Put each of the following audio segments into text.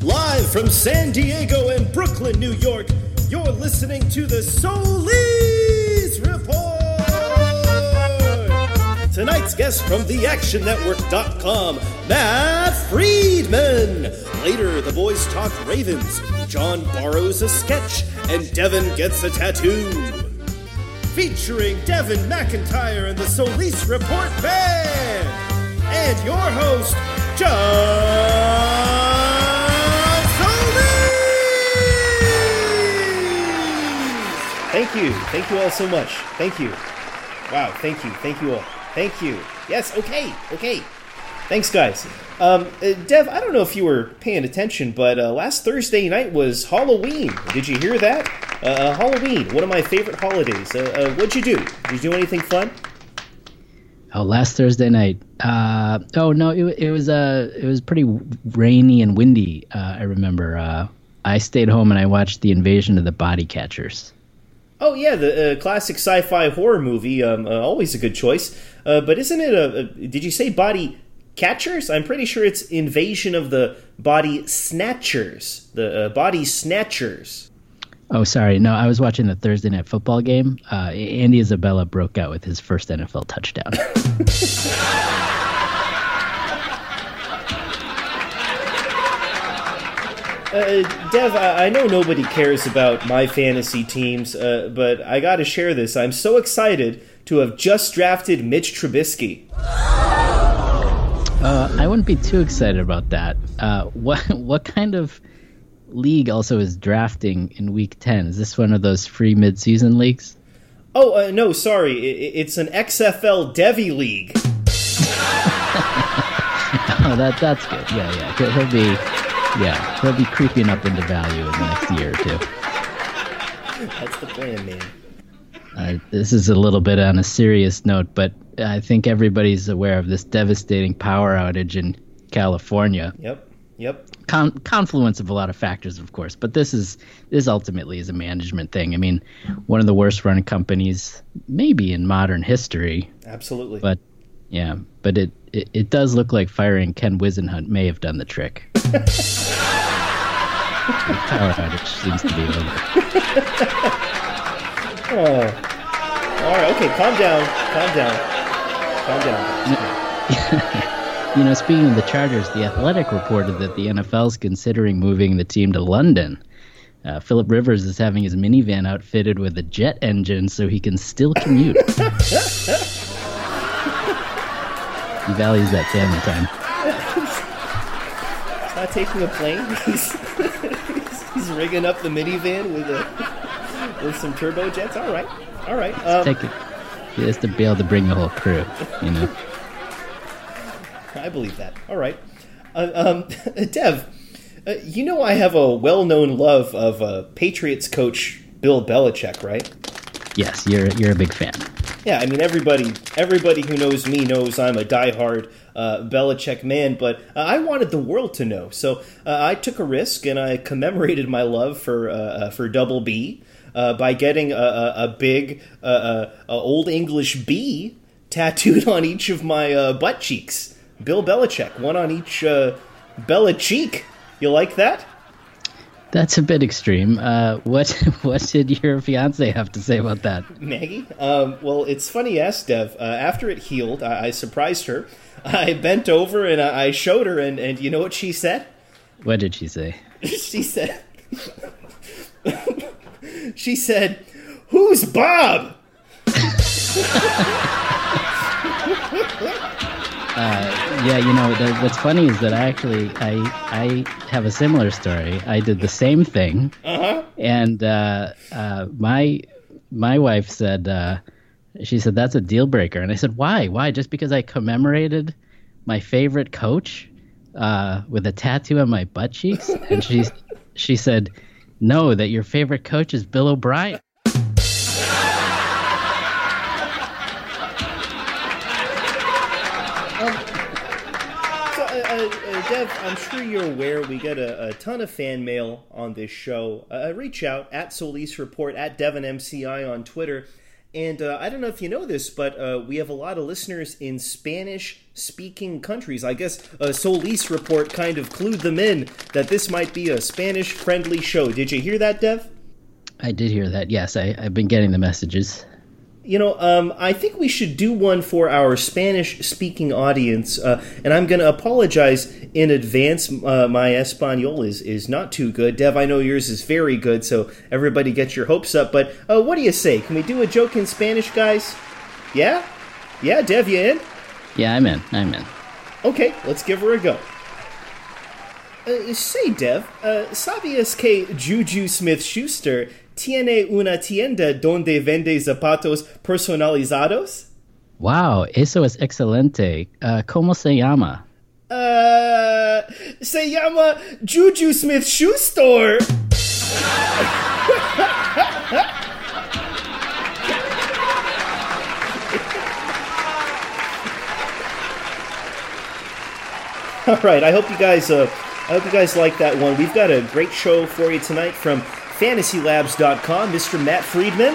Live from San Diego and Brooklyn, New York, you're listening to the Solis Report. Tonight's guest from theactionnetwork.com, Matt Freedman. Later, the boys talk Ravens. John borrows a sketch, and Devin gets a tattoo. Featuring Devin McIntyre and the Solis Report Band. And your host, John Thank you. Thank you all so much. Thank you. Wow. Thank you. Thank you all. Thank you. Yes. Okay. Okay. Thanks, guys. Um, uh, Dev, I don't know if you were paying attention, but uh, last Thursday night was Halloween. Did you hear that? Uh, uh Halloween, one of my favorite holidays. Uh, uh, what'd you do? Did you do anything fun? Oh, last Thursday night. Oh no, it, it was it was pretty rainy and windy. I remember. I stayed home and I watched the Invasion of the Body Catchers. Oh yeah, the uh, classic sci-fi horror movie. Um, uh, always a good choice. Uh, but isn't it a, a? Did you say Body Catchers? I'm pretty sure it's Invasion of the Body Snatchers. The uh, Body Snatchers. Oh, sorry. No, I was watching the Thursday night football game. Uh, Andy Isabella broke out with his first NFL touchdown. Uh, Dev, I, I know nobody cares about my fantasy teams, uh, but I got to share this. I'm so excited to have just drafted Mitch Trubisky. Uh, I wouldn't be too excited about that. Uh, what what kind of league also is drafting in Week Ten? Is this one of those free midseason leagues? Oh uh, no, sorry, it, it's an XFL Devy league. oh, that that's good. Yeah, yeah. He'll be yeah, he'll be creeping up into value in the next year or two. That's the plan, man. Uh, this is a little bit on a serious note, but I think everybody's aware of this devastating power outage in California. Yep. Yep. Con- confluence of a lot of factors, of course, but this is this ultimately is a management thing. I mean, one of the worst run companies maybe in modern history. Absolutely. But yeah, but it, it, it does look like firing Ken Whisenhunt may have done the trick. power outage seems to be over. oh. All right, okay, calm down, calm down, calm down. you know, speaking of the Chargers, the Athletic reported that the NFL is considering moving the team to London. Uh, Philip Rivers is having his minivan outfitted with a jet engine so he can still commute. he values that family time. He's not taking a plane. He's, he's, rigging up the minivan with a with some turbojets. All right. All right. Um, take it. He has to be able to bring the whole crew, you know. I believe that. All right, uh, um, Dev. Uh, you know I have a well-known love of uh, Patriots coach Bill Belichick, right? Yes, you're you're a big fan. Yeah, I mean everybody everybody who knows me knows I'm a diehard uh, Belichick man, but uh, I wanted the world to know, so uh, I took a risk and I commemorated my love for uh, uh, for Double B uh, by getting a, a, a big old English B tattooed on each of my butt cheeks. Bill Belichick, one on each Bella cheek. You like that? That's a bit extreme. Uh, what what did your fiance have to say about that? Maggie? Um, well, it's funny you asked, Dev. Uh, after it healed, I, I, surprised her. I bent over and I showed her, and, and you know what she said? What did she say? she said, she said, "Who's Bob?" Uh, yeah, you know, the, what's funny is that I actually I I have a similar story. I did the same thing, uh-huh. and uh, uh, my my wife said uh, she said that's a deal breaker, and I said why? Why? Just because I commemorated my favorite coach uh, with a tattoo on my butt cheeks, and she she said no, that your favorite coach is Bill O'Brien. Dev, I'm sure you're aware we get a, a ton of fan mail on this show. Uh, reach out at Solis Report, at Devon MCI on Twitter. And uh, I don't know if you know this, but uh, we have a lot of listeners in Spanish speaking countries. I guess a Solis Report kind of clued them in that this might be a Spanish friendly show. Did you hear that, Dev? I did hear that. Yes, I, have been getting the messages. You know, um, I think we should do one for our Spanish speaking audience, uh, and I'm going to apologize in advance. Uh, my Espanol is, is not too good. Dev, I know yours is very good, so everybody get your hopes up. But uh, what do you say? Can we do a joke in Spanish, guys? Yeah? Yeah, Dev, you in? Yeah, I'm in. I'm in. Okay, let's give her a go. Uh, say, Dev, uh, ¿sabías que Juju Smith Schuster tiene una tienda donde vende zapatos personalizados? Wow, eso es excelente. Uh, ¿Cómo se llama? Uh, se llama Juju Smith Shoe Store. All right, I hope you guys uh, I hope you guys like that one. We've got a great show for you tonight from fantasylabs.com, Mr. Matt Freedman.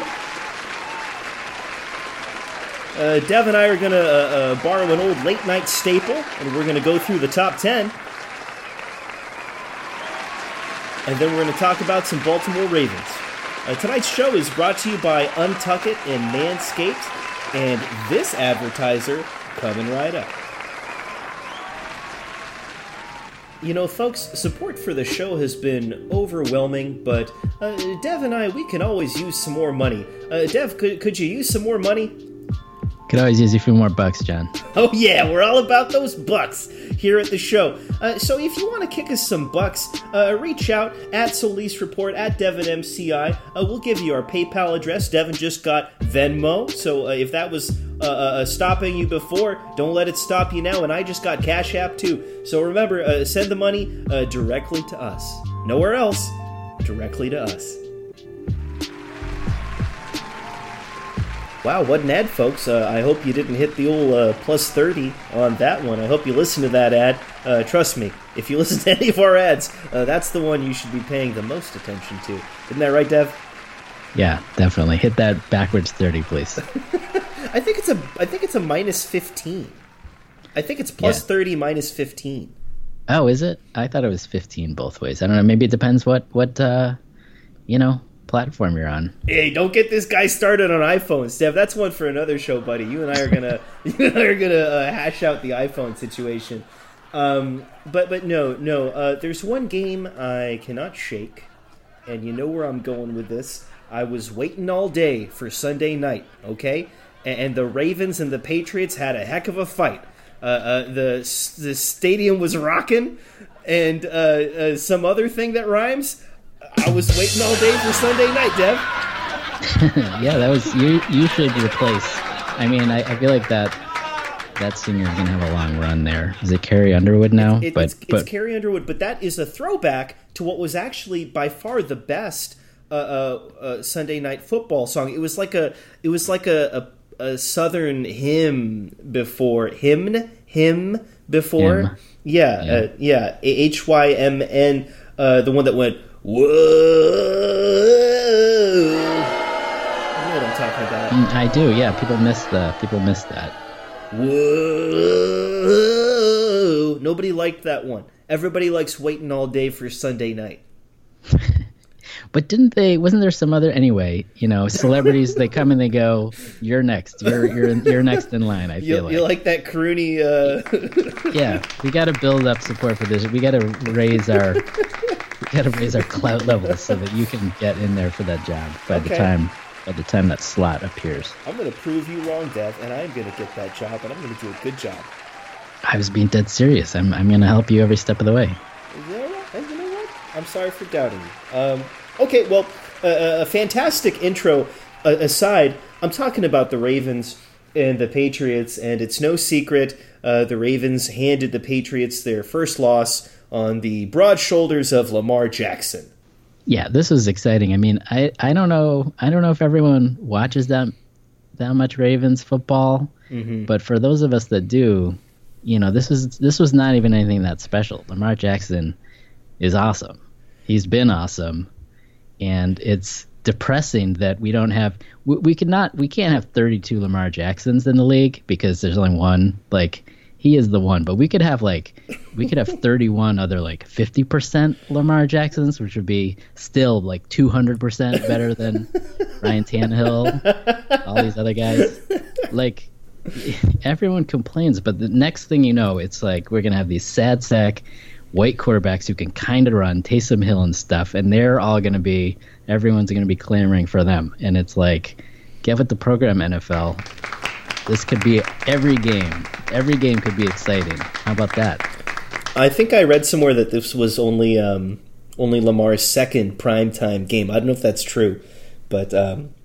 Uh, Dev and I are going to uh, uh, borrow an old late night staple, and we're going to go through the top 10. And then we're going to talk about some Baltimore Ravens. Uh, tonight's show is brought to you by Untuck It and Manscaped, and this advertiser coming right up. You know, folks, support for the show has been overwhelming, but uh, Dev and I, we can always use some more money. Uh, Dev, could, could you use some more money? Could always use a few more bucks, John. Oh, yeah, we're all about those bucks here at the show. Uh, so if you want to kick us some bucks, uh, reach out at Solis Report, at DevinMCI. Uh, we'll give you our PayPal address. Devin just got Venmo, so uh, if that was uh, uh, stopping you before, don't let it stop you now. And I just got Cash App too. So remember, send the money directly to us. Nowhere else, directly to us. Wow, what an ad, folks. Uh, I hope you didn't hit the old uh, plus 30 on that one. I hope you listened to that ad. Uh, trust me, if you listen to any of our ads, uh, that's the one you should be paying the most attention to. Isn't that right, Dev? Yeah, definitely. Hit that backwards 30, please. I think it's a I think it's a minus 15. I think it's plus yeah. 30 minus 15. Oh, is it? I thought it was 15 both ways. I don't know. Maybe it depends what what uh, you know, platform you're on. Hey, don't get this guy started on iPhone, Steph. That's one for another show, buddy. You and I are gonna you and I are gonna uh, hash out the iPhone situation. Um, but but no no. Uh, there's one game I cannot shake, and you know where I'm going with this. I was waiting all day for Sunday night. Okay, and, and the Ravens and the Patriots had a heck of a fight. Uh, uh, the the stadium was rocking, and uh, uh, some other thing that rhymes. I was waiting all day for Sunday night, Dev. yeah, that was you. You should replace I mean, I, I feel like that that singer is gonna have a long run there. Is it Carrie Underwood now? It, but it's, but it's Carrie Underwood, but that is a throwback to what was actually by far the best uh, uh, uh, Sunday night football song. It was like a it was like a, a, a southern hymn before hymn hymn before. Hymn. Yeah, Yeah. uh, yeah. H Y M N. Uh, the one that went whoa. You know what I'm talking about. Mm, I do. Yeah, people miss the people miss that. Whoa! Nobody liked that one. Everybody likes waiting all day for Sunday night. But didn't they? Wasn't there some other? Anyway, you know, celebrities they come and they go. You're next. You're you're you're next in line. I feel you like. You like that croony? Uh... Yeah, we got to build up support for this. We got to raise our got to raise our clout levels so that you can get in there for that job by the time by the time that slot appears. I'm going to prove you wrong, Dev, and I'm going to get that job, and I'm going to do a good job. I was being dead serious. I'm I'm gonna help you every step of the way. You know? And you know what? I'm sorry for doubting you. Um, okay, well, uh, a fantastic intro uh, aside, I'm talking about the Ravens and the Patriots, and it's no secret uh, the Ravens handed the Patriots their first loss on the broad shoulders of Lamar Jackson. Yeah, this is exciting. I mean, I, I don't know I don't know if everyone watches that that much Ravens football, mm-hmm. but for those of us that do, you know, this is this was not even anything that special. Lamar Jackson is awesome. He's been awesome, and it's depressing that we don't have we, we could not we can't have 32 Lamar Jacksons in the league because there's only one like he is the one but we could have like we could have 31 other like 50% Lamar Jacksons which would be still like 200% better than Ryan Tannehill all these other guys. Like everyone complains but the next thing you know it's like we're gonna have these sad sack white quarterbacks who can kind of run Taysom Hill and stuff and they're all gonna be everyone's gonna be clamoring for them. And it's like get with the program NFL this could be every game every game could be exciting how about that I think I read somewhere that this was only um, only Lamar's second primetime game. I don't know if that's true, but um,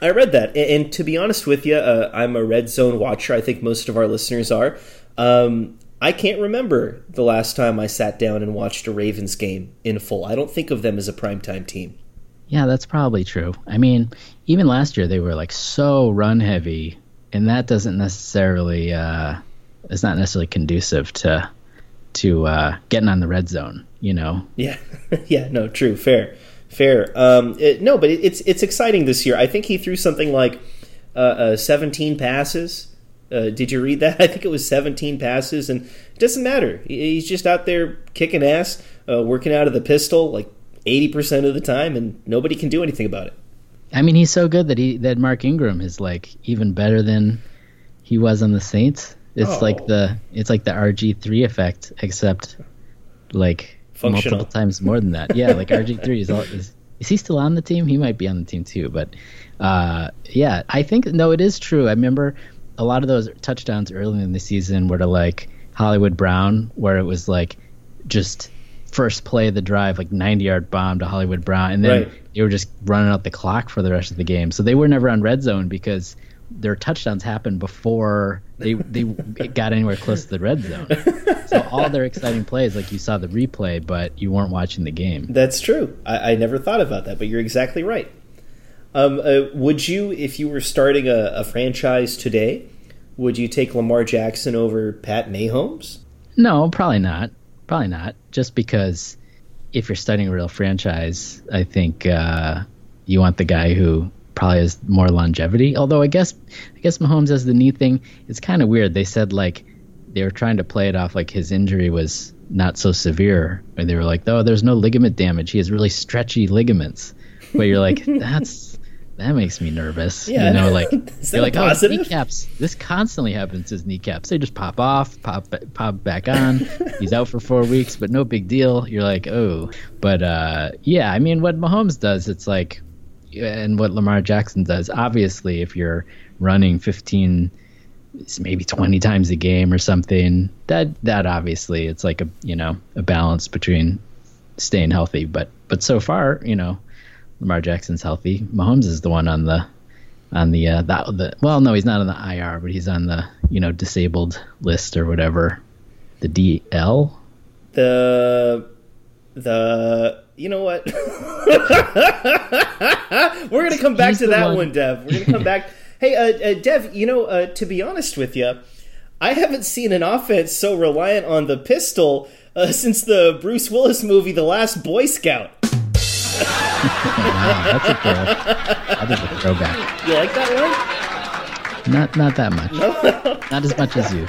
I read that. And, and to be honest with you, uh, I'm a red zone watcher. I think most of our listeners are. Um, I can't remember the last time I sat down and watched a Ravens game in full. I don't think of them as a primetime team. Yeah, that's probably true. I mean, even last year they were like so run heavy, and that doesn't necessarily uh, it's not necessarily conducive to to uh, getting on the red zone. You know, Yeah, yeah, no, true, fair, fair. Um, it, no, but it, it's it's exciting this year. I think he threw something like uh, uh, 17 passes. Uh, did you read that? I think it was 17 passes, and it doesn't matter. He's just out there kicking ass, uh, working out of the pistol like 80% of the time, and nobody can do anything about it. I mean, he's so good that he that Mark Ingram is like even better than he was on the Saints. It's Oh. like the it's like the RG three effect, except like Functional. multiple times more than that. Yeah, like RG three is all is is he still on the team? He might be on the team too, but uh, yeah, I think no, it is true. I remember a lot of those touchdowns early in the season were to like Hollywood Brown, where it was like just first play of the drive, like 90 yard bomb to Hollywood Brown, and then Right. they were just running out the clock for the rest of the game. So they were never on red zone because their touchdowns happened before they they got anywhere close to the red zone. So all their exciting plays, like you saw the replay, but you weren't watching the game. That's true. I, I never thought about that, but you're exactly right. Um, uh, would you, if you were starting a, a franchise today, would you take Lamar Jackson over Pat Mahomes? No, probably not. Probably not. Just because if you're studying a real franchise, I think uh, you want the guy who probably has more longevity. Although I guess I guess Mahomes has the knee thing. It's kind of weird. They said like they were trying to play it off like his injury was not so severe, and they were like, "Oh, there's no ligament damage. He has really stretchy ligaments." But you're like, "That's that makes me nervous." Yeah. You know, like you're like, "Oh, kneecaps. This constantly happens to his kneecaps. They just pop off, pop pop back on. He's out for four weeks, but no big deal." You're like, "Oh," but uh, yeah, I mean, what Mahomes does, it's like and what Lamar Jackson does. Obviously, if you're running 15, maybe 20 times a game or something, that that obviously it's like a you know a balance between staying healthy. But but so far, you know, Lamar Jackson's healthy. Mahomes is the one on the on the uh, the, the well, no, he's not on the IR, but he's on the you know disabled list or whatever. The DL. The the you know what? We're gonna come back He's to that one- one. Dev. We're gonna come back. Hey, uh, uh, Dev. You know, uh, to be honest with you, I haven't seen an offense so reliant on the pistol uh, since the Bruce Willis movie, The Last Boy Scout. Wow, that's a throw. That is a throwback. You like that one? Not not that much. Not as much as you.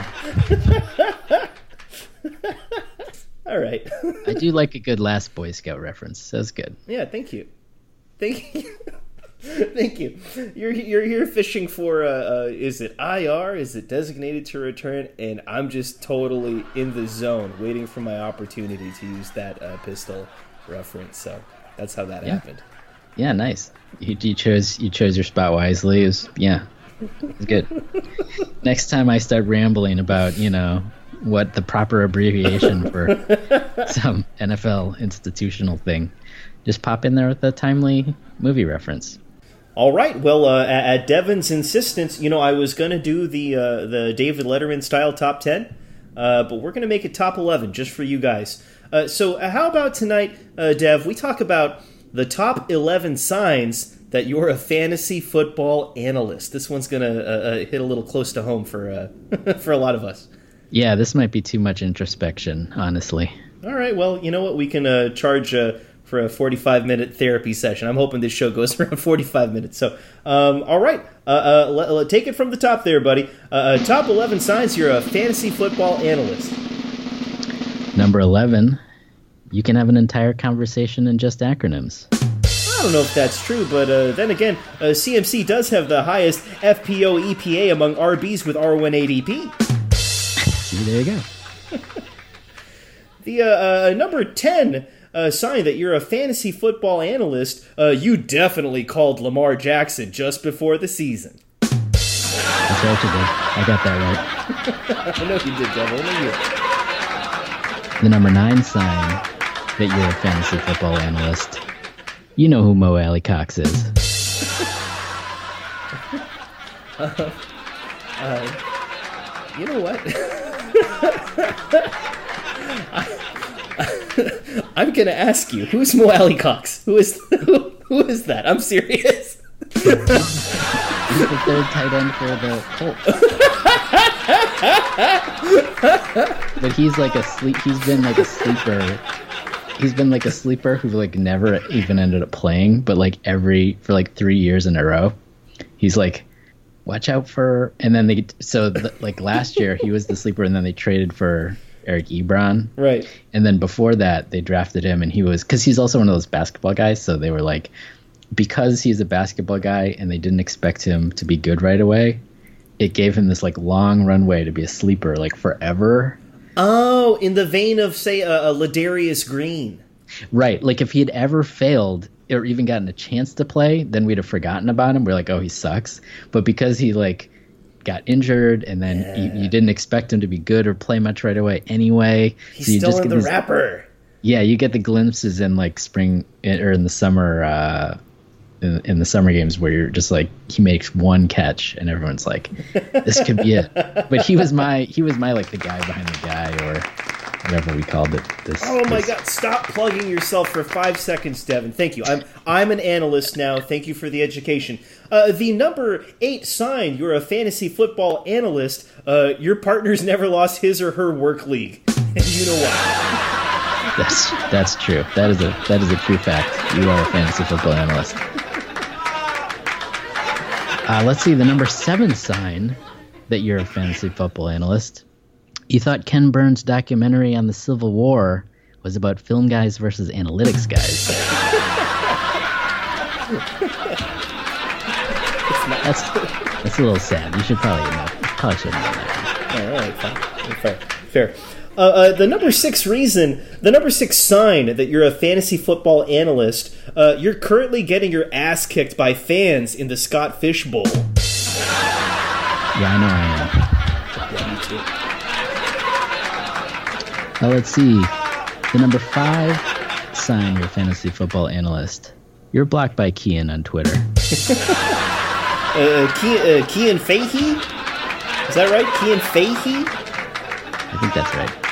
All right. I do like a good Last Boy Scout reference. That's good. yeah. Thank you. Thank you. Thank you. You're you're here fishing for uh, uh, is it IR? Is it designated to return? And I'm just totally in the zone, waiting for my opportunity to use that uh, pistol reference. So that's how that Yeah. happened. Yeah, nice. You, you chose you chose your spot wisely. It was yeah, it's good. Next time I start rambling about you know what the proper abbreviation for some NFL institutional thing, just pop in there with a timely movie reference. All right. Well, uh, at, Devin's insistence, you know, I was going to do the uh, the David Letterman style top ten, uh, but we're going to make it top eleven just for you guys. Uh, so, uh, how about tonight, uh, Dev? We talk about the top eleven signs that you're a fantasy football analyst. This one's going to uh, uh, hit a little close to home for uh, for a lot of us. Yeah, this might be too much introspection, honestly. All right. Well, you know what? We can uh, charge uh, for a 45 minute therapy session. I'm hoping this show goes around 45 minutes. So, um, all right. Uh, uh, take it from the top there, buddy. Uh, uh, top 11 signs you're a fantasy football analyst. Number eleven, you can have an entire conversation in just acronyms. I don't know if that's true, but uh, then again, uh, CMC does have the highest FPO EPA among RBs with R1 ADP. See, there you go. The uh, uh, number 10 uh, sign that you're a fantasy football analyst, uh, you definitely called Lamar Jackson just before the season. That's right, you did. I got that right. I know you did, Devil. Only you. The number nine sign that you're a fantasy football analyst. You know who Mo Alie-Cox is. You know what? I'm gonna ask you, who's Mo Alie-Cox? Who is who, who is that? I'm serious. He's the third tight end for the Colts. But he's like a sleep. He's been like a sleeper. He's been like a sleeper who like never even ended up playing, but like every for like three years in a row, he's like, watch out for. And then they so the, like last year he was the sleeper, and then they traded for Eric Ebron. Right. And then before that, they drafted him, and he was because he's also one of those basketball guys. So they were like, because he's a basketball guy, and they didn't expect him to be good right away. It gave him this like long runway to be a sleeper, like forever. Oh, in the vein of say a uh, Ladarius Green. Right. Like if he had ever failed or even gotten a chance to play, then we'd have forgotten about him. We're like, oh, he sucks. But because he like got injured and then you, you didn't expect him to be good or play much right away anyway. He's so you still just in get the these- rapper. Yeah, you get the glimpses in like spring or in the summer uh in, in the summer games where you're just like he makes one catch and everyone's like this could be it. But he was my he was my like the guy behind the guy or whatever we called it. This Oh my this- God! Stop plugging yourself for five seconds, Devin. Thank you. I'm I'm an analyst now. Thank you for the education. Uh, the number eight sign you're a fantasy football analyst. Uh, your partner's never lost his or her work league, and you know why. That's that's true. That is a that is a true fact. You are a fantasy football analyst. Uh, let's see the number seven sign that you're a fantasy football analyst. You thought Ken Burns' documentary on the Civil War was about film guys versus analytics guys. that's that's a little sad. You should probably know. Probably should know that. All right, fine, fair, fair. Uh, uh, the number six reason, the number six sign that you're a fantasy football analyst, uh, you're currently getting your ass kicked by fans in the Scott Fish Bowl. Yeah, I know I am. Yeah, me too. Uh, let's see. The number five sign you're a fantasy football analyst. You're blocked by Kian on Twitter. uh, Ke- uh, Kean Fahey. Is that right? Kean Fahey. I think that's right.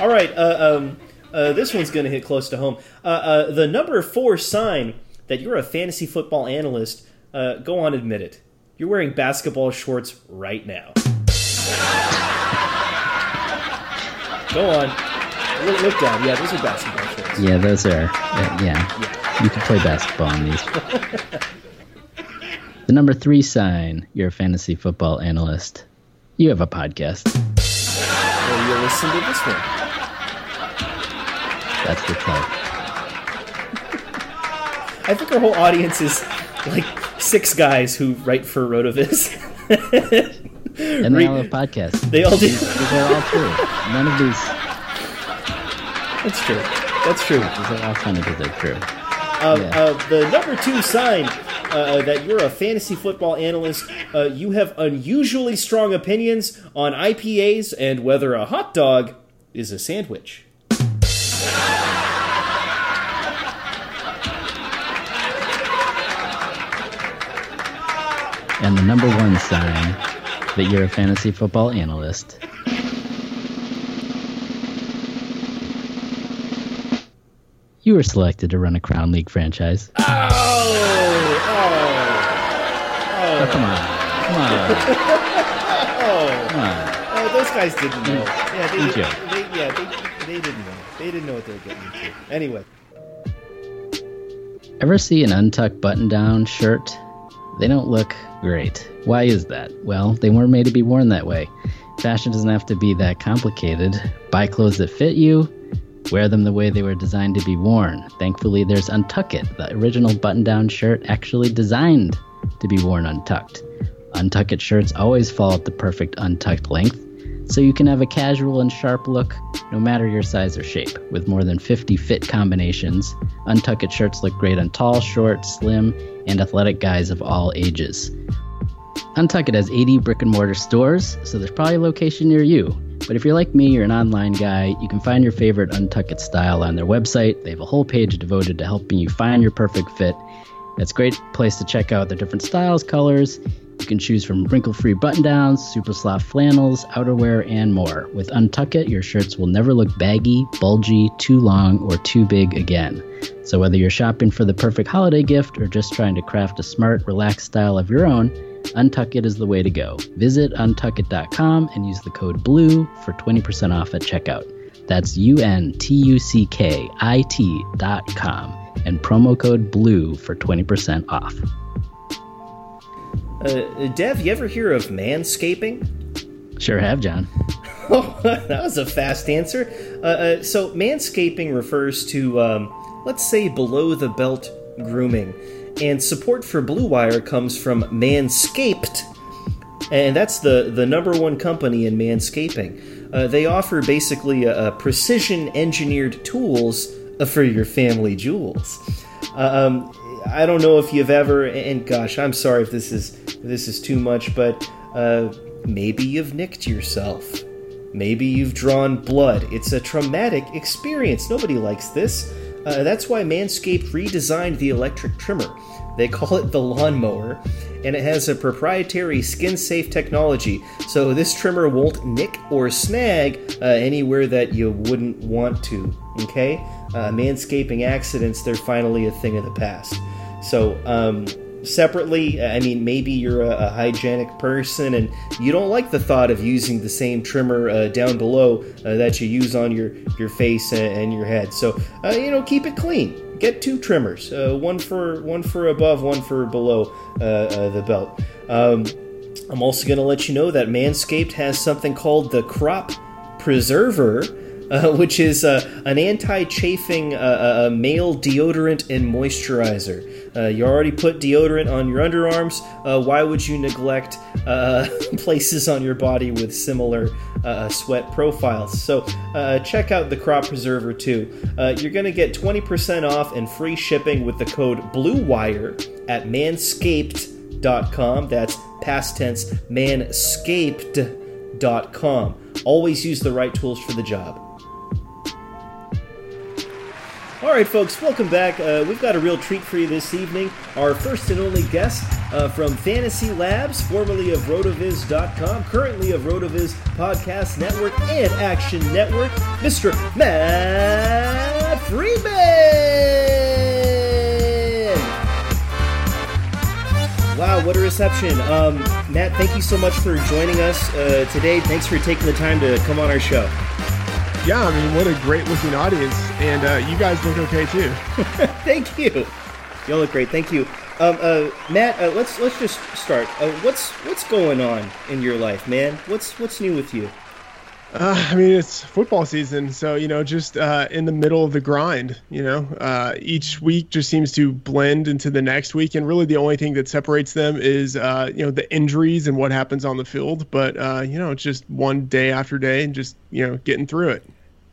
All right. Uh, um, uh, this one's going to hit close to home. Uh, uh, the number four sign that you're a fantasy football analyst. Uh, go on, admit it. You're wearing basketball shorts right now. go on. Look, look down. Yeah, those are basketball shorts. Yeah, those are. Uh, yeah. you can play basketball in these. the number three sign. You're a fantasy football analyst. You have a podcast. Well, you'll listen to this one. That's the tell. I think our whole audience is like six guys who write for Rotoviz. And they all have podcasts. they all do. They're all true. None of these. That's true. That's true. These are all funny because they're true. Um, Yeah. uh, the number two sign uh, that you're a fantasy football analyst, uh, you have unusually strong opinions on IPAs and whether a hot dog is a sandwich. And the number one sign that you're a fantasy football analyst. You were selected to run a Crown League franchise. Oh, Oh, oh come on. Come on. oh, Come on. oh! Those guys didn't know. Yeah, they, You they, yeah, they, they didn't know. They didn't know what they were getting into. Anyway, Ever see an untucked button down shirt? They don't look great. Why is that? Well, they weren't made to be worn that way. Fashion doesn't have to be that complicated. Buy clothes that fit you, wear them the way they were designed to be worn. Thankfully, there's Untuck It, the original button down shirt actually designed to be worn untucked. Untuck It shirts always fall at the perfect untucked length, so you can have a casual and sharp look no matter your size or shape. With more than 50 fit combinations, Untuck It shirts look great on tall, short, slim, and athletic guys of all ages. Untuck It has 80 brick and mortar stores, so there's probably a location near you. But if you're like me, you're an online guy, you can find your favorite Untuck It style on their website. They have a whole page devoted to helping you find your perfect fit. It's a great place to check out their different styles, colors. You can choose from wrinkle-free button-downs, super soft flannels, outerwear, and more. With Untuck It, your shirts will never look baggy, bulgy, too long, or too big again. So whether you're shopping for the perfect holiday gift or just trying to craft a smart, relaxed style of your own, Untuck It is the way to go. Visit untuckit.com and use the code BLUE for 20% off at checkout. That's U N T U C K I T dot com and promo code BLUE for 20% off. Uh, Dev, you ever hear of manscaping? Sure have, John. Oh, that was a fast answer. Uh, uh, so, manscaping refers to, um, let's say, below the belt grooming. And support for Blue Wire comes from Manscaped. And that's the, the number one company in manscaping. Uh, they offer basically a, a precision engineered tools uh, for your family jewels. Um, I don't know if you've ever, and gosh, I'm sorry if this is if this is too much, but uh, maybe you've nicked yourself. Maybe you've drawn blood. It's a traumatic experience. Nobody likes this. Uh, that's why Manscaped redesigned the electric trimmer. They call it the lawnmower, and it has a proprietary skin safe technology. So this trimmer won't nick or snag uh, anywhere that you wouldn't want to. Okay? Uh, manscaping accidents, they're finally a thing of the past. So, um, separately, I mean, maybe you're a, a hygienic person and you don't like the thought of using the same trimmer uh, down below uh, that you use on your, your face and, and your head. So, uh, you know, keep it clean. Get two trimmers, uh, one for one for above, one for below uh, uh, the belt. Um, I'm also going to let you know that Manscaped has something called the Crop Preserver, uh, which is uh, an anti-chafing uh, uh, male deodorant and moisturizer. Uh, you already put deodorant on your underarms. Uh, why would you neglect uh, places on your body with similar uh, sweat profiles? So uh, check out the Crop Preserver too. Uh, you're going to get 20% off and free shipping with the code BLUEWIRE at manscaped.com. That's past tense, manscaped.com. Always use the right tools for the job. All right, folks, welcome back. Uh, we've got a real treat for you this evening. Our first and only guest uh, from Fantasy Labs, formerly of RotoViz.com, currently of RotoViz Podcast Network and Action Network, Mr. Matt Freedman. Wow, what a reception. Um, Matt, thank you so much for joining us uh, today. Thanks for taking the time to come on our show. Yeah, I mean, what a great looking audience, and uh, you guys look okay too. Thank you. You all look great. Thank you, um, uh, Matt. Uh, let's let's just start. Uh, what's what's going on in your life, man? What's what's new with you? Uh, I mean, it's football season, so you know, just uh, in the middle of the grind. You know, uh, each week just seems to blend into the next week, and really the only thing that separates them is uh, you know the injuries and what happens on the field. But uh, you know, it's just one day after day, and just you know, getting through it.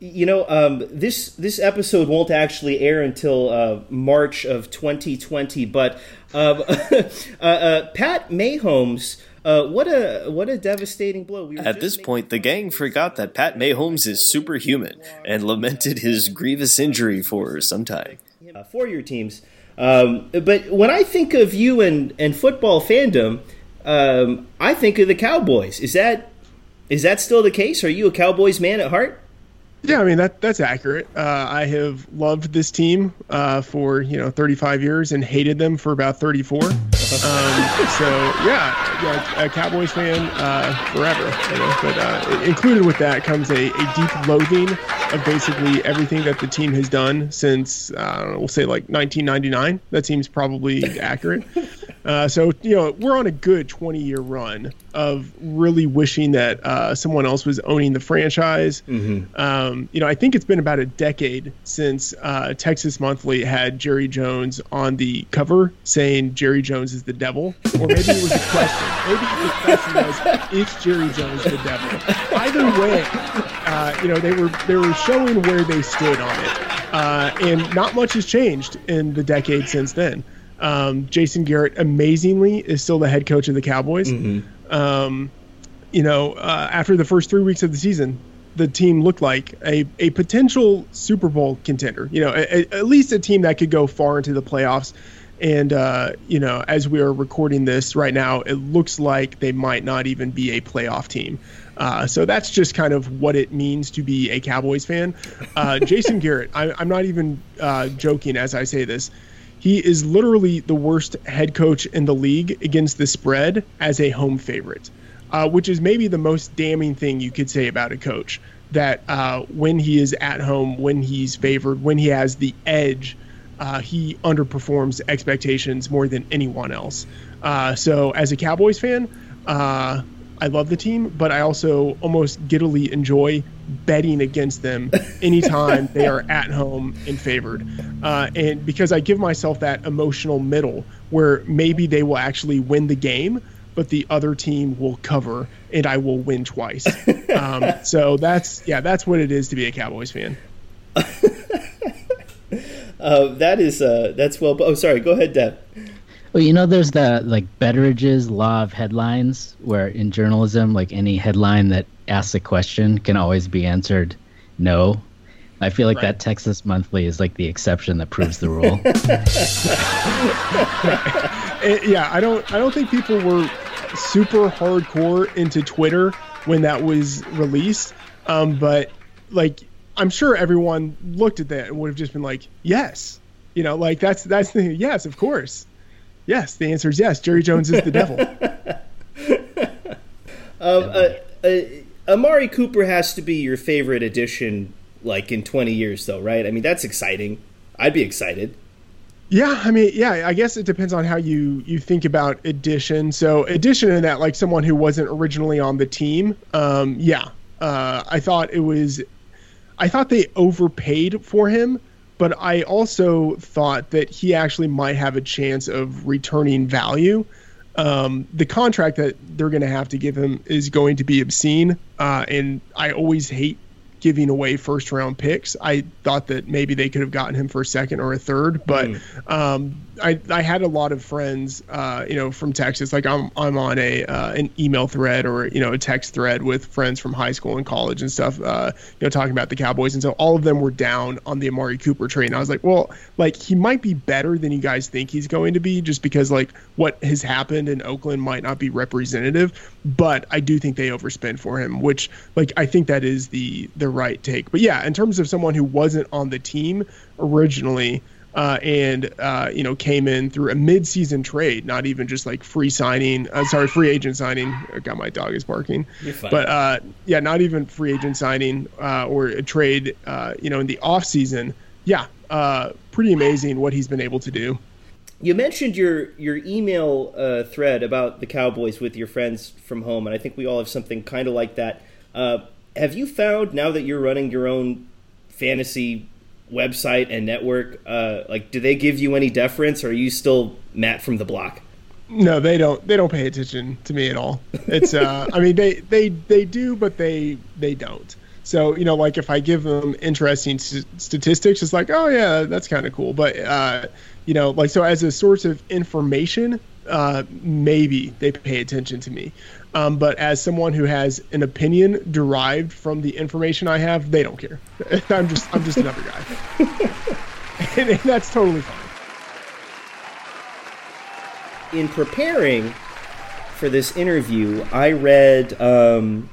You know, um, this this episode won't actually air until uh, March of 2020, but um, Pat Mahomes. Uh, what a what a devastating blow! We At this point, the gang forgot that Pat Mahomes is superhuman and lamented his grievous injury for some time. Uh, for your teams, um, but when I think of you and and football fandom, um, I think of the Cowboys. Is that is that still the case? Are you a Cowboys man at heart? Yeah, I mean that that's accurate. Uh, I have loved this team uh, for you know 35 years and hated them for about 34. Um, so yeah, yeah, a Cowboys fan uh, forever. You know? But uh, included with that comes a, a, deep loathing of basically everything that the team has done since know, we'll say like 1999. That seems probably accurate. Uh, so you know we're on a good 20 year run of really wishing that uh, someone else was owning the franchise. Mm-hmm. Um, you know I think it's been about a decade since uh, Texas Monthly had Jerry Jones on the cover saying Jerry Jones is the devil, or maybe it was a question. Maybe the question was is Jerry Jones the devil? Either way, uh, you know they were they were showing where they stood on it, uh, and not much has changed in the decade since then. Um, Jason Garrett, amazingly, is still the head coach of the Cowboys. Mm-hmm. Um, you know, uh, after the first three weeks of the season, the team looked like a, a potential Super Bowl contender. You know, a, a, at least a team that could go far into the playoffs. And, uh, you know, as we are recording this right now, it looks like they might not even be a playoff team. Uh, so that's just kind of what it means to be a Cowboys fan. Uh, Jason Garrett, I, am not even uh, joking as I say this. He is literally the worst head coach in the league against the spread as a home favorite, uh, which is maybe the most damning thing you could say about a coach. That uh, when he is at home, when he's favored, when he has the edge, uh, he underperforms expectations more than anyone else. Uh, so, as a Cowboys fan, uh, I love the team, but I also almost giddily enjoy betting against them anytime they are at home and favored. Uh, and because I give myself that emotional middle where maybe they will actually win the game, but the other team will cover and I will win twice. Um, so that's, yeah, that's what it is to be a Cowboys fan. uh, that is, uh, that's well, oh, sorry, go ahead, Deb. Well, you know, there's the like Betteridge's law of headlines, where in journalism, like any headline that asks a question can always be answered no. I feel like right. that Texas Monthly is like the exception that proves the rule. yeah, I don't. I don't think people were super hardcore into Twitter when that was released, um, but like I'm sure everyone looked at that and would have just been like, yes, you know, like that's that's the yes, of course. Yes, the answer is yes. Jerry Jones is the devil. um, uh, uh, Amari Cooper has to be your favorite addition, like in 20 years, though, right? I mean, that's exciting. I'd be excited. Yeah, I mean, yeah, I guess it depends on how you you think about addition. So addition in that, like someone who wasn't originally on the team. Um, yeah, uh, I thought it was, I thought they overpaid for him but I also thought that he actually might have a chance of returning value. Um, the contract that they're going to have to give him is going to be obscene, uh, and I always hate giving away first round picks. I thought that maybe they could have gotten him for a second or a third, but mm. um, I, I had a lot of friends, uh, you know, from Texas. Like I'm I'm on a uh, an email thread or you know a text thread with friends from high school and college and stuff. Uh, you know, talking about the Cowboys, and so all of them were down on the Amari Cooper train. I was like, well, like he might be better than you guys think he's going to be, just because like what has happened in Oakland might not be representative. But I do think they overspend for him, which like I think that is the the right take. But yeah, in terms of someone who wasn't on the team originally, uh, and uh, you know came in through a mid-season trade, not even just like free signing. Uh, sorry, free agent signing. God, my dog is barking. But uh, yeah, not even free agent signing uh, or a trade. Uh, you know, in the off season. Yeah, pretty amazing what he's been able to do. You mentioned your your email thread about the Cowboys with your friends from home, and I think we all have something kind of like that. have you found now that you're running your own fantasy website and network, uh, like, do they give you any deference, or are you still Matt from the block? No, they don't. They don't pay attention to me at all. It's, uh, I mean, they they they do, but they they don't. So you know, like if I give them interesting statistics, it's like, oh yeah, that's kind of cool. But uh, you know, like so as a source of information, uh, maybe they pay attention to me. Um, but as someone who has an opinion derived from the information I have, they don't care. I'm just I'm just another guy, and, and that's totally fine. In preparing for this interview, I read, um,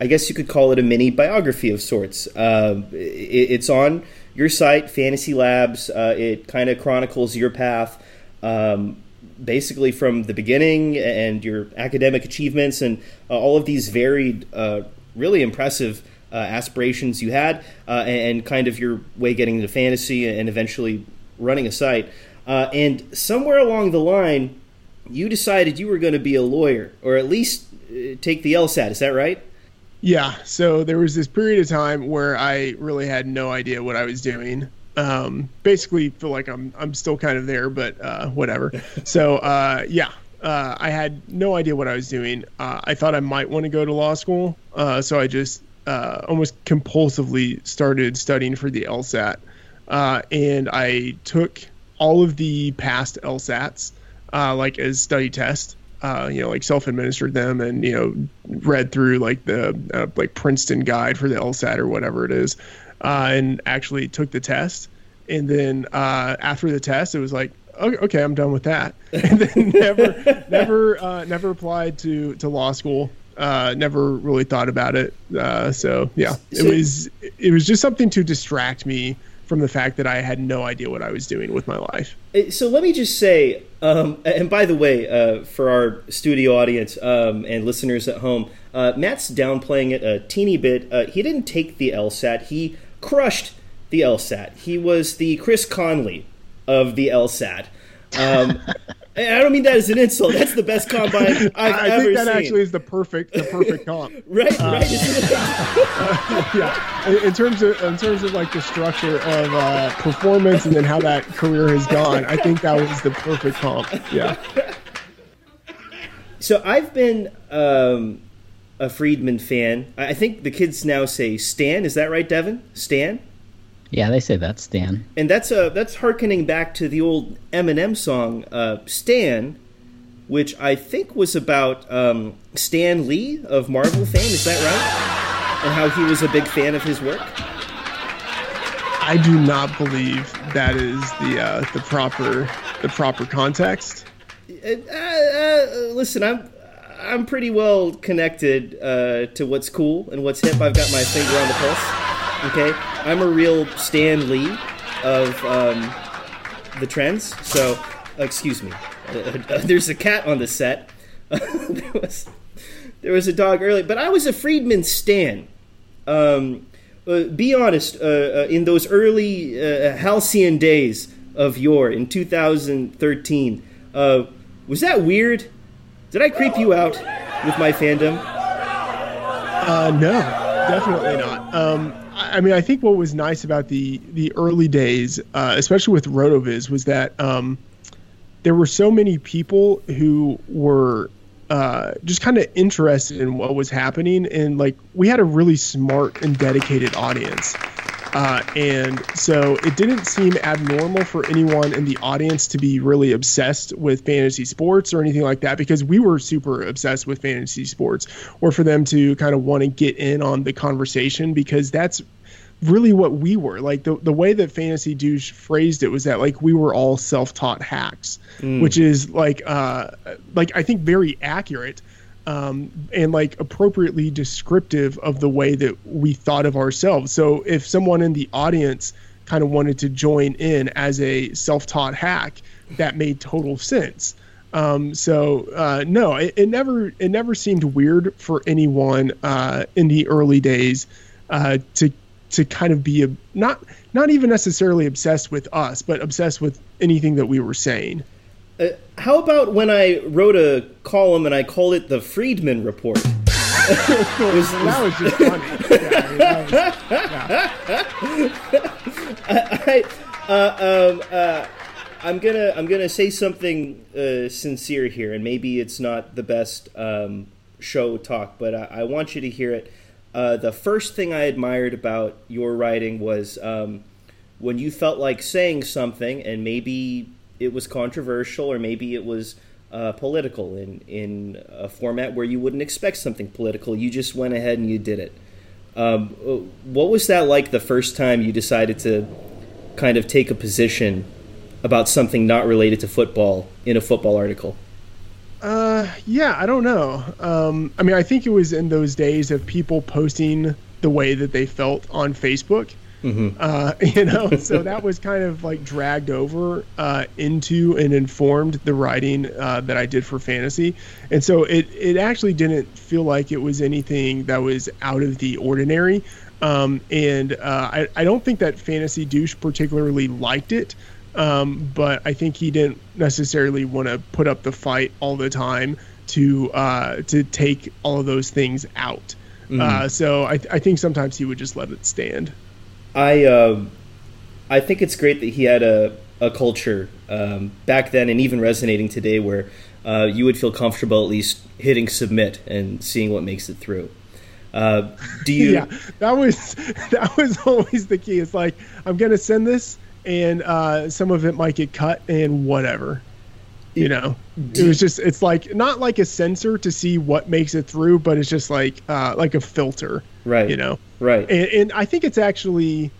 I guess you could call it a mini biography of sorts. Uh, it, it's on your site, Fantasy Labs. Uh, it kind of chronicles your path. Um, basically from the beginning and your academic achievements and uh, all of these varied, uh, really impressive uh, aspirations you had, uh, and, kind of your way getting into fantasy and eventually running a site. Uh, and somewhere along the line, you decided you were going to be a lawyer, or at least take the LSAT. Is that right? Yeah. So there was this period of time where I really had no idea what I was doing um, basically feel like I'm I'm still kind of there, but uh, whatever. so uh, yeah, uh, I had no idea what I was doing. Uh, I thought I might want to go to law school, uh, so I just uh, almost compulsively started studying for the LSAT, and I took all of the past LSATs like as study tests. You know, like self-administered them, and you know, read through like the like Princeton guide for the LSAT or whatever it is uh, and actually took the test. And then uh, after the test, it was like, okay, okay, I'm done with that. And then never, never, uh, never applied to to law school. Uh, never really thought about it. Uh, so yeah, it was it was just something to distract me from the fact that I had no idea what I was doing with my life. So let me just say, um, and by the way, uh, for our studio audience um, and listeners at home, uh, Matt's downplaying it a teeny bit. Uh, he didn't take the LSAT. He crushed the LSAT. He was the Chris Conley of the LSAT. Um, I don't mean that as an insult. That's the best combine I've I ever think that seen. actually is the perfect, the perfect comp. right, uh, right. yeah. In, in, terms of, in terms of like the structure of uh, performance and then how that career has gone, I think that was the perfect comp. Yeah. So I've been um, a Freedman fan. I think the kids now say Stan. Is that right, Devin? Stan. Yeah, they say that Stan. And that's uh that's harkening back to the old Eminem song uh, Stan, which I think was about um, Stan Lee of Marvel fame. Is that right? And how he was a big fan of his work. I do not believe that is the uh, the proper the proper context. Uh, uh, listen, I'm I'm pretty well connected uh, to what's cool and what's hip. I've got my finger on the pulse. Okay, I'm a real Stan Lee of um, the trends. So, uh, excuse me. Uh, uh, there's a cat on the set. there was there was a dog earlier, but I was a Freedman Stan. Um, uh, be honest. Uh, in those early halcyon days of yore in 2013, was that weird? Did I creep you out with my fandom? Uh, no, definitely not. Um, I mean, I think what was nice about the the early days, uh, especially with Rotoviz, was that um, there were so many people who were uh, just kind of interested in what was happening, and like we had a really smart and dedicated audience. Uh, and so it didn't seem abnormal for anyone in the audience to be really obsessed with fantasy sports or anything like that because we were super obsessed with fantasy sports, or for them to kind of want to get in on the conversation because that's really what we were. Like the, the way that Fantasy Douche phrased it was that like we were all self taught hacks, mm. which is like uh like I think very accurate um, and like appropriately descriptive of the way that we thought of ourselves. So if someone in the audience kind of wanted to join in as a self-taught hack, that made total sense. Um, so uh, no, it, it, never it never seemed weird for anyone uh, in the early days uh, to to kind of be a, not not even necessarily obsessed with us, but obsessed with anything that we were saying. Uh, how about when I wrote a column and I called it the Freedman Report? was, that was just funny. Yeah, I, uh, um, uh, I'm gonna I'm gonna say something uh, sincere here, and maybe it's not the best um, show talk, but I, I, want you to hear it. Uh, the first thing I admired about your writing was um, when you felt like saying something, and maybe it was controversial or maybe it was uh, political in in a format where you wouldn't expect something political. You just went ahead and you did it. Um, what was that like the first time you decided to kind of take a position about something not related to football in a football article? Uh, yeah, I don't know. Um, I mean, I think it was in those days of people posting the way that they felt on Facebook. Mm-hmm. Uh, you know, so that was kind of like dragged over uh, into and informed the writing uh, that I did for fantasy, and so it it actually didn't feel like it was anything that was out of the ordinary. Um, and uh, I, I don't think that fantasy douche particularly liked it. Um, but I think he didn't necessarily want to put up the fight all the time to uh, to take all of those things out. Mm-hmm. Uh, so I, I think sometimes he would just let it stand. I uh, I think it's great that he had a a culture um, back then and even resonating today where uh, you would feel comfortable at least hitting submit and seeing what makes it through. Uh, do you? yeah, that was that was always the key. It's like I'm gonna send this, and uh, some of it might get cut, and whatever. You know, it was just it's like not like a censor to see what makes it through, but it's just like uh, like a filter. Right. You know. Right. And, and I think it's actually.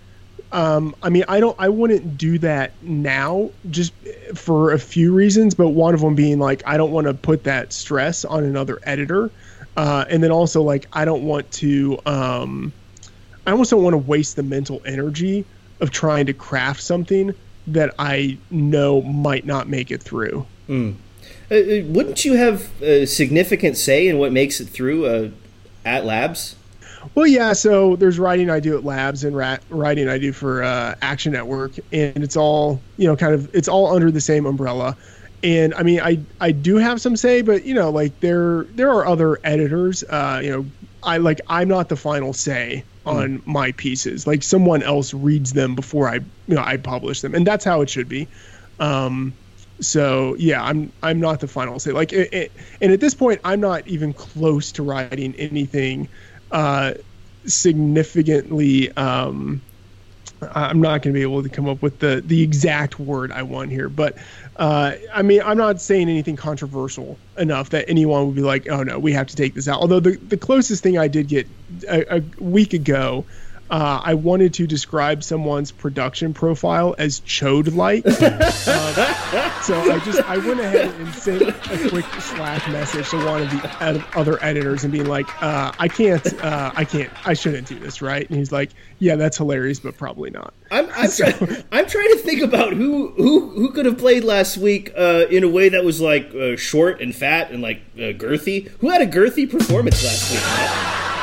Um, I mean, I don't. I wouldn't do that now, just for a few reasons. But one of them being like, I don't want to put that stress on another editor, uh, and then also like, I don't want to. Um, I almost don't want to waste the mental energy of trying to craft something that I know might not make it through. Mm. Uh, wouldn't you have a significant say in what makes it through uh, at Labs? Well, yeah. So there's writing I do at Labs and writing I do for uh, Action Network, and it's all you know, kind of it's all under the same umbrella. And I mean, I I do have some say, but you know, like there there are other editors. Uh, you know, I like I'm not the final say hmm. on mm. my pieces. Like someone else reads them before I you know I publish them, and that's how it should be. Um, so yeah, I'm I'm not the final say. Like, it, it, and at this point, I'm not even close to writing anything uh, significantly. Um, I'm not going to be able to come up with the the exact word I want here, but uh, I mean, I'm not saying anything controversial enough that anyone would be like, "Oh no, we have to take this out." Although the the closest thing I did get a, a week ago uh, I wanted to describe someone's production profile as chode like. um, so I just I went ahead and sent a quick Slack message to one of the ed- other editors and being like, uh, I can't, uh, I can't, I shouldn't do this, right? And he's like, Yeah, that's hilarious, but probably not. I'm I'm, so, try- I'm trying to think about who who who could have played last week uh, in a way that was like uh, short and fat and like uh, girthy. Who had a girthy performance last week?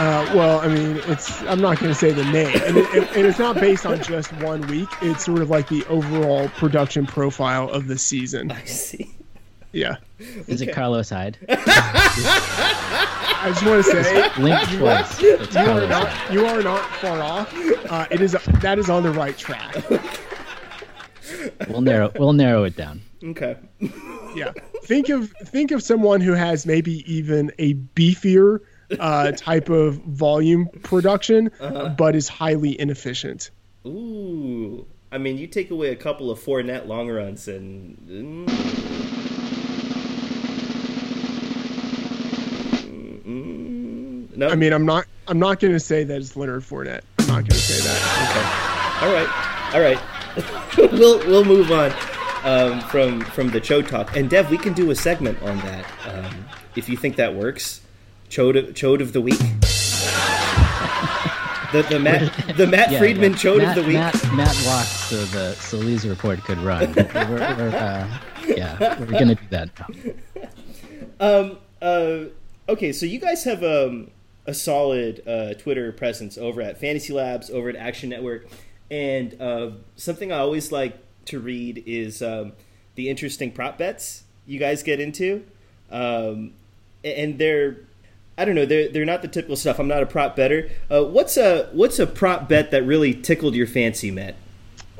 Matt? Uh, well, I mean, it's I'm not going to say the name, and, it, it, and, it's not based on just one week. It's sort of like the overall production profile of the season. I see. Yeah. Is okay. it Carlos Hyde? I just want to say, link twice. You are not you are not far off. Uh, it is that is on the right track. We'll narrow we'll narrow it down. Okay. yeah. Think of think of someone who has maybe even a beefier uh, type of volume production, uh-huh. but is highly inefficient. Ooh, I mean, you take away a couple of Fournette long runs and. Mm, no. I mean, I'm not. I'm not going to say that it's Leonard Fournette. I'm not going to say that. Okay. All right. All right. we'll we'll move on um, from from the Chode talk. And Dev, we can do a segment on that um, if you think that works. Chode Chode of the week. The, the Matt the Matt yeah, Freedman yeah. Chode Matt, of the week. Matt, Matt walked so the Solis report could run. we're, we're, uh, yeah, we're gonna do that now. Um. Uh. Okay. So you guys have um a solid uh, Twitter presence over at Fantasy Labs, over at Action Network, and uh, something I always like to read is um, the interesting prop bets you guys get into, um, and they're I don't know they're they're not the typical stuff. I'm not a prop bettor. Uh, what's a what's a prop bet that really tickled your fancy, Matt?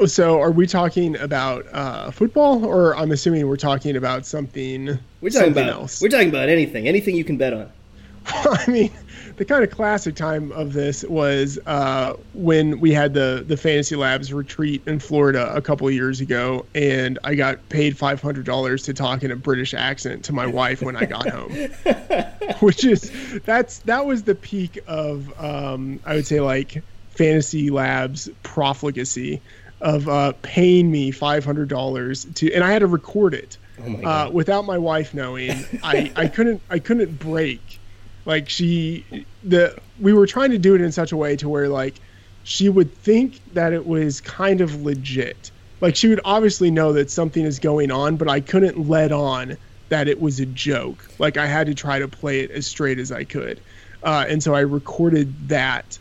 So, are we talking about uh, football, or I'm assuming we're talking about something? We're talking something about else. We're talking about anything, anything you can bet on. I mean, the kind of classic time of this was uh, when we had the the Fantasy Labs retreat in Florida a couple of years ago, and I got paid five hundred dollars to talk in a British accent to my wife when I got home, which is that's that was the peak of um, I would say like Fantasy Labs profligacy of uh, paying me five hundred dollars to, and I had to record it. Oh uh, without my wife knowing, I, I couldn't I couldn't break like she the we were trying to do it in such a way to where like she would think that it was kind of legit. Like she would obviously know that something is going on, but I couldn't let on that it was a joke. Like I had to try to play it as straight as I could. Uh, and so I recorded that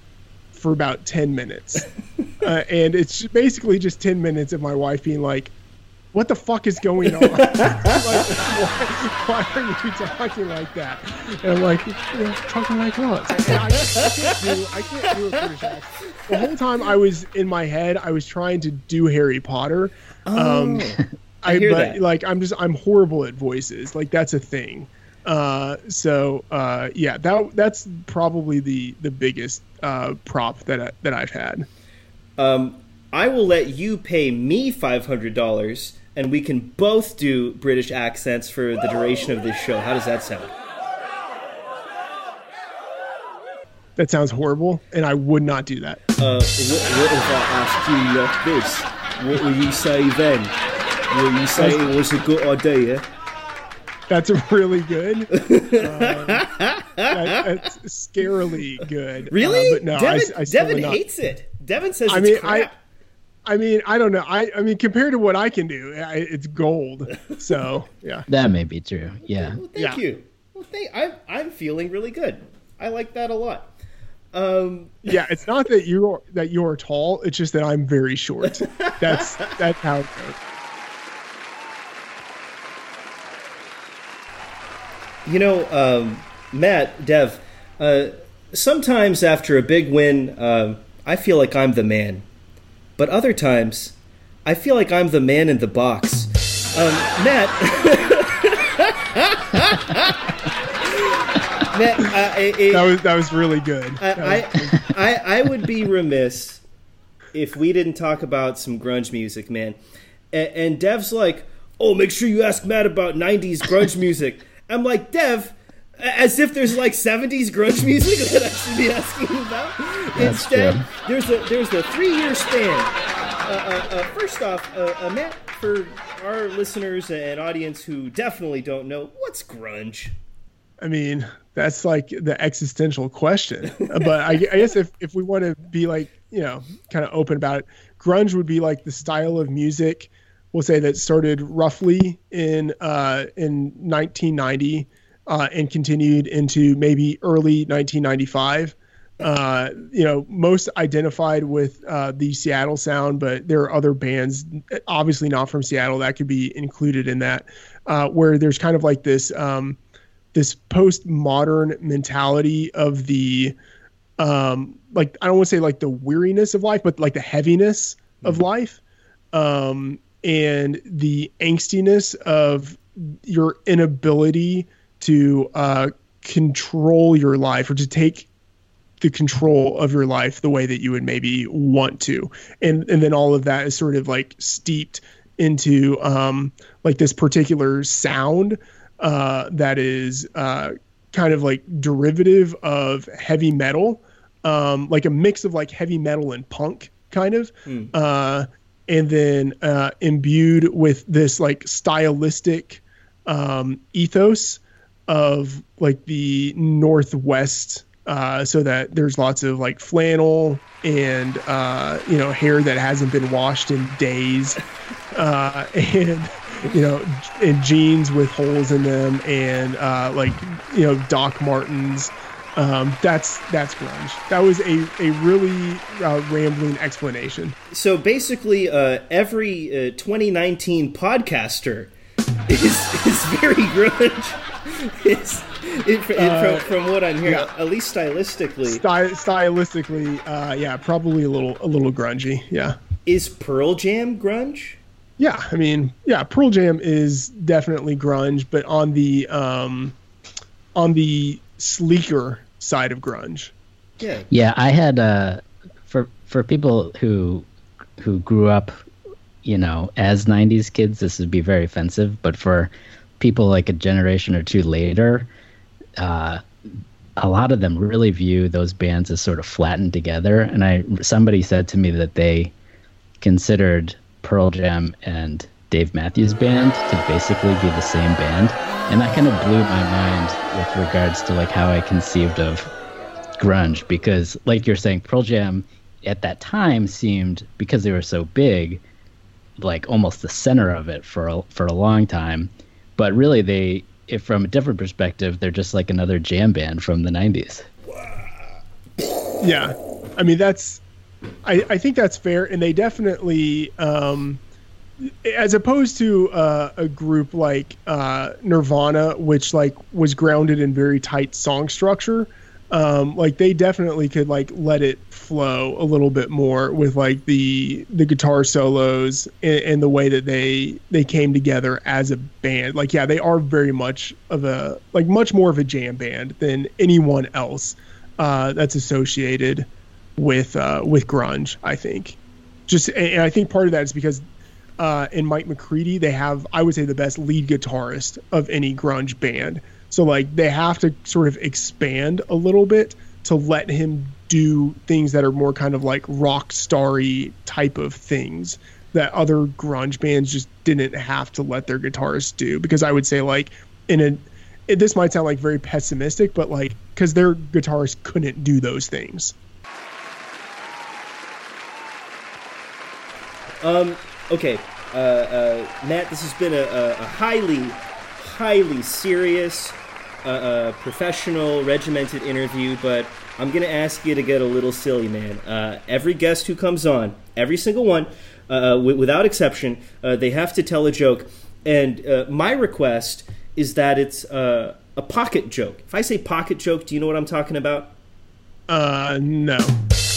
for about 10 minutes. Uh, and it's basically just 10 minutes of my wife being like, what the fuck is going on? like, why, why, are you talking like that? And I'm like, talking like what? I, I, can't do, I can't do a British accent. The whole time I was in my head, I was trying to do Harry Potter. Oh, um, I, I hear but that. like I'm just I'm horrible at voices. Like that's a thing. Uh, so uh, yeah, that that's probably the the biggest uh, prop that I, that I've had. Um, I will let you pay me five hundred dollars and we can both do British accents for the duration of this show. How does that sound? That sounds horrible, and I would not do that. Uh, what, what if I asked you like this? What will you say then? Will you say it was a good idea? That's really good. Uh, that, that's scarily good. Really? Uh, but no, Devin, I, I Devin hates it. Devin says I mean, crap. I mean, I don't know. I, I mean, compared to what I can do, I, it's gold. So yeah, that may be true. Yeah. Well, thank yeah. you. Well, thank, I'm I'm feeling really good. I like that a lot. Um, yeah, it's not that you're that you're tall. It's just that I'm very short. That's that's how it goes. You know, um, Matt, Dev. Uh, sometimes after a big win, uh, I feel like I'm the man but other times, I feel like I'm the man in the box. Um, Matt. Matt, uh, it, that was that was really good. I, I, I, I would be remiss if we didn't talk about some grunge music, man. And, and Dev's like, "Oh, make sure you ask Matt about '90s grunge music." I'm like, Dev, as if there's like 70s grunge music that I should be asking about. That's Instead, there's a there's a three year span. Uh, uh, uh, first off, uh, uh, Matt, for our listeners and audience who definitely don't know, what's grunge? I mean, that's like the existential question. but I, I guess if, if we want to be like, you know, kind of open about it, grunge would be like the style of music, we'll say that started roughly in uh, in 1990 uh, and continued into maybe early 1995. Uh, you know, most identified with uh, the Seattle sound, but there are other bands, obviously not from Seattle, that could be included in that, uh, where there's kind of like this um, this postmodern mentality of the um, like I don't want to say like the weariness of life, but like the heaviness of mm-hmm. life, um, and the angstiness of your inability to uh, control your life or to take the control of your life the way that you would maybe want to. And and then all of that is sort of like steeped into um like this particular sound uh that is uh kind of like derivative of heavy metal um like a mix of like heavy metal and punk kind of uh and then uh imbued with this like stylistic um ethos of like the northwest uh, so that there's lots of like flannel and uh, you know hair that hasn't been washed in days uh, and you know and jeans with holes in them and uh, like you know doc martens. Um, that's that's grunge. That was a, a really uh, rambling explanation. So basically, uh, every uh, 2019 podcaster is is very grunge. Is, it, from, from what I'm hearing, yeah. at least stylistically, Sty- stylistically uh, yeah probably a little a little grungy yeah is Pearl Jam grunge? Yeah, I mean, yeah, Pearl Jam is definitely grunge, but on the um, on the sleeker side of grunge. Yeah. Yeah, I had uh, for for people who who grew up, you know, as '90s kids, this would be very offensive. But for people like a generation or two later, uh, a lot of them really view those bands as sort of flattened together. And I somebody said to me that they considered Pearl Jam and Dave Matthews Band to basically be the same band, and that kind of blew my mind with regards to like how I conceived of grunge because like you're saying pearl jam at that time seemed because they were so big like almost the center of it for a, for a long time. But really they if from a different perspective they're just like another jam band from the 90s Yeah, I mean that's, I I think that's fair, and they definitely, um, as opposed to uh, a group like uh, Nirvana, which like was grounded in very tight song structure. Um, like they definitely could like let it flow a little bit more with like the the guitar solos and, and the way that they they came together as a band. Like yeah, they are very much of a like much more of a jam band than anyone else uh, that's associated with uh, with grunge. I think just and I think part of that is because uh, in Mike McCready they have I would say the best lead guitarist of any grunge band. So like they have to sort of expand a little bit to let him do things that are more kind of like rock starry type of things that other grunge bands just didn't have to let their guitarists do. Because I would say like in a it, this might sound like very pessimistic but like because their guitarists couldn't do those things. Um, okay, uh, uh, Matt, this has been a, a highly, highly serious, uh, uh, professional, regimented interview, but I'm going to ask you to get a little silly, man. Uh, every guest who comes on, every single one, uh, w- without exception, uh, they have to tell a joke. And uh, my request is that it's uh, a pocket joke. If I say pocket joke, do you know what I'm talking about? uh no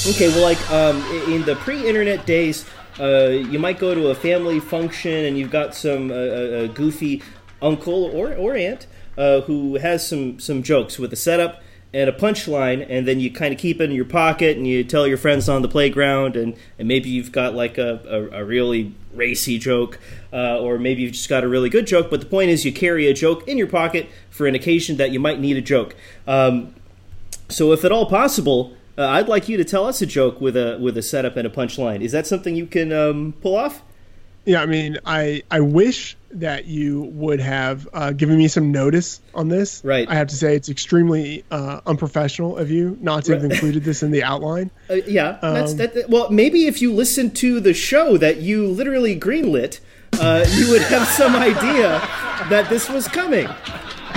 Okay, well, like um, in the pre-internet days, uh, you might go to a family function and you've got some uh, uh, goofy uncle or, or aunt uh, who has some some jokes with a setup and a punchline, and then you kind of keep it in your pocket and you tell your friends on the playground, and, and maybe you've got like a, a, a really racy joke, uh, or maybe you've just got a really good joke. But the point is, you carry a joke in your pocket for an occasion that you might need a joke. Um, so, if at all possible, uh, I'd like you to tell us a joke with a with a setup and a punchline. Is that something you can um, pull off? Yeah i mean i i wish that you would have uh, given me some notice on this Right. i have to say it's extremely uh, unprofessional of you not to have included this in the outline Uh, yeah, that's Um, that, that- Well, maybe if you listened to the show that you literally greenlit, uh, you would have some idea that this was coming.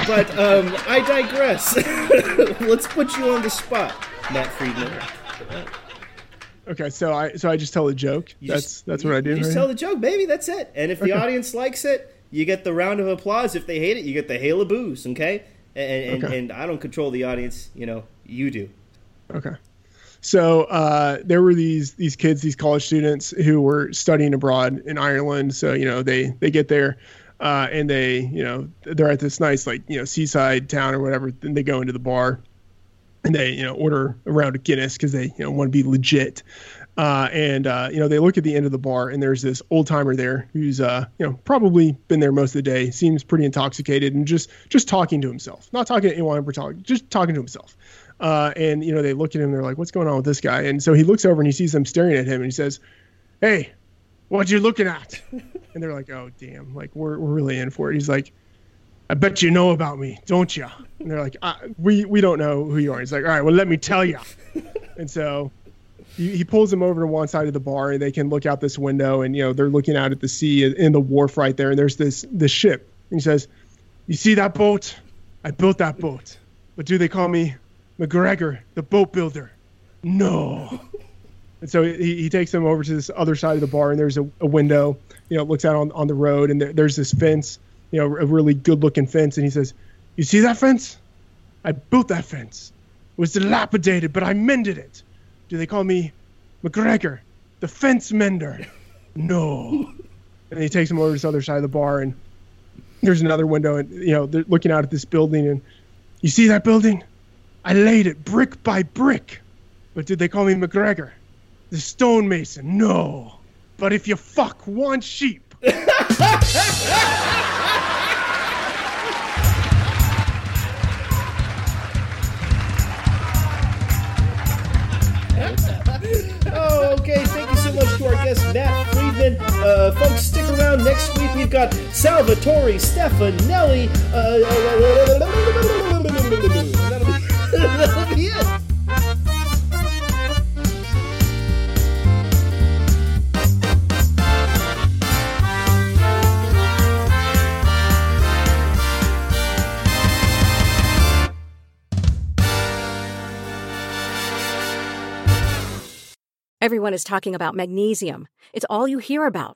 But um, I digress. Let's put you on the spot, Matt Freedman. Okay so i so i just tell a joke You that's just- that's you- what i do You just tell the joke, baby. That's it. And if the Okay. audience likes it, you get the round of applause. If they hate it, you get the hail of boos. Okay. And and, Okay. and I don't control the audience. You know, you do. Okay. So uh, there were these these kids, these college students who were studying abroad in Ireland. So you know they they get there, uh, and they you know they're at this nice like you know seaside town or whatever. Then they go into the bar, and they you know order a round of Guinness because they you know want to be legit. Uh, and uh, you know they look at the end of the bar, and there's this old timer there who's uh, you know probably been there most of the day, seems pretty intoxicated, and just just talking to himself, not talking to anyone in particular, just talking to himself. Uh, and you know they look at him, and they're like, "What's going on with this guy?" And so he looks over and he sees them staring at him, and he says, "Hey, what you looking at?" and they're like, "Oh damn, like we're we're really in for it." He's like, "I bet you know about me, don't you?" And they're like, uh, "We we don't know who you are." He's like, "All right, well let me tell you." and so he, he pulls them over to one side of the bar and they can look out this window and you know they're looking out at the sea in the wharf right there and there's this this ship. And he says you see that boat? I built that boat. But do they call me? Mcgregor the boat builder. No. And so he, he takes them over to this other side of the bar and there's a, a window you know looks out on, on the road and there, there's this fence you know a really good looking fence and he says you see that fence i built that fence it was dilapidated but i mended it do they call me McGregor, the fence mender? No. and he takes him over to the other side of the bar, and there's another window, and you know they're looking out at this building, and you see that building? I laid it brick by brick. But did they call me McGregor, the stonemason? No. But if you fuck one sheep. folks, stick around. Next week, we've got Salvatore Stefanelli. Uh, that'll be it. Everyone is talking about magnesium. It's all you hear about.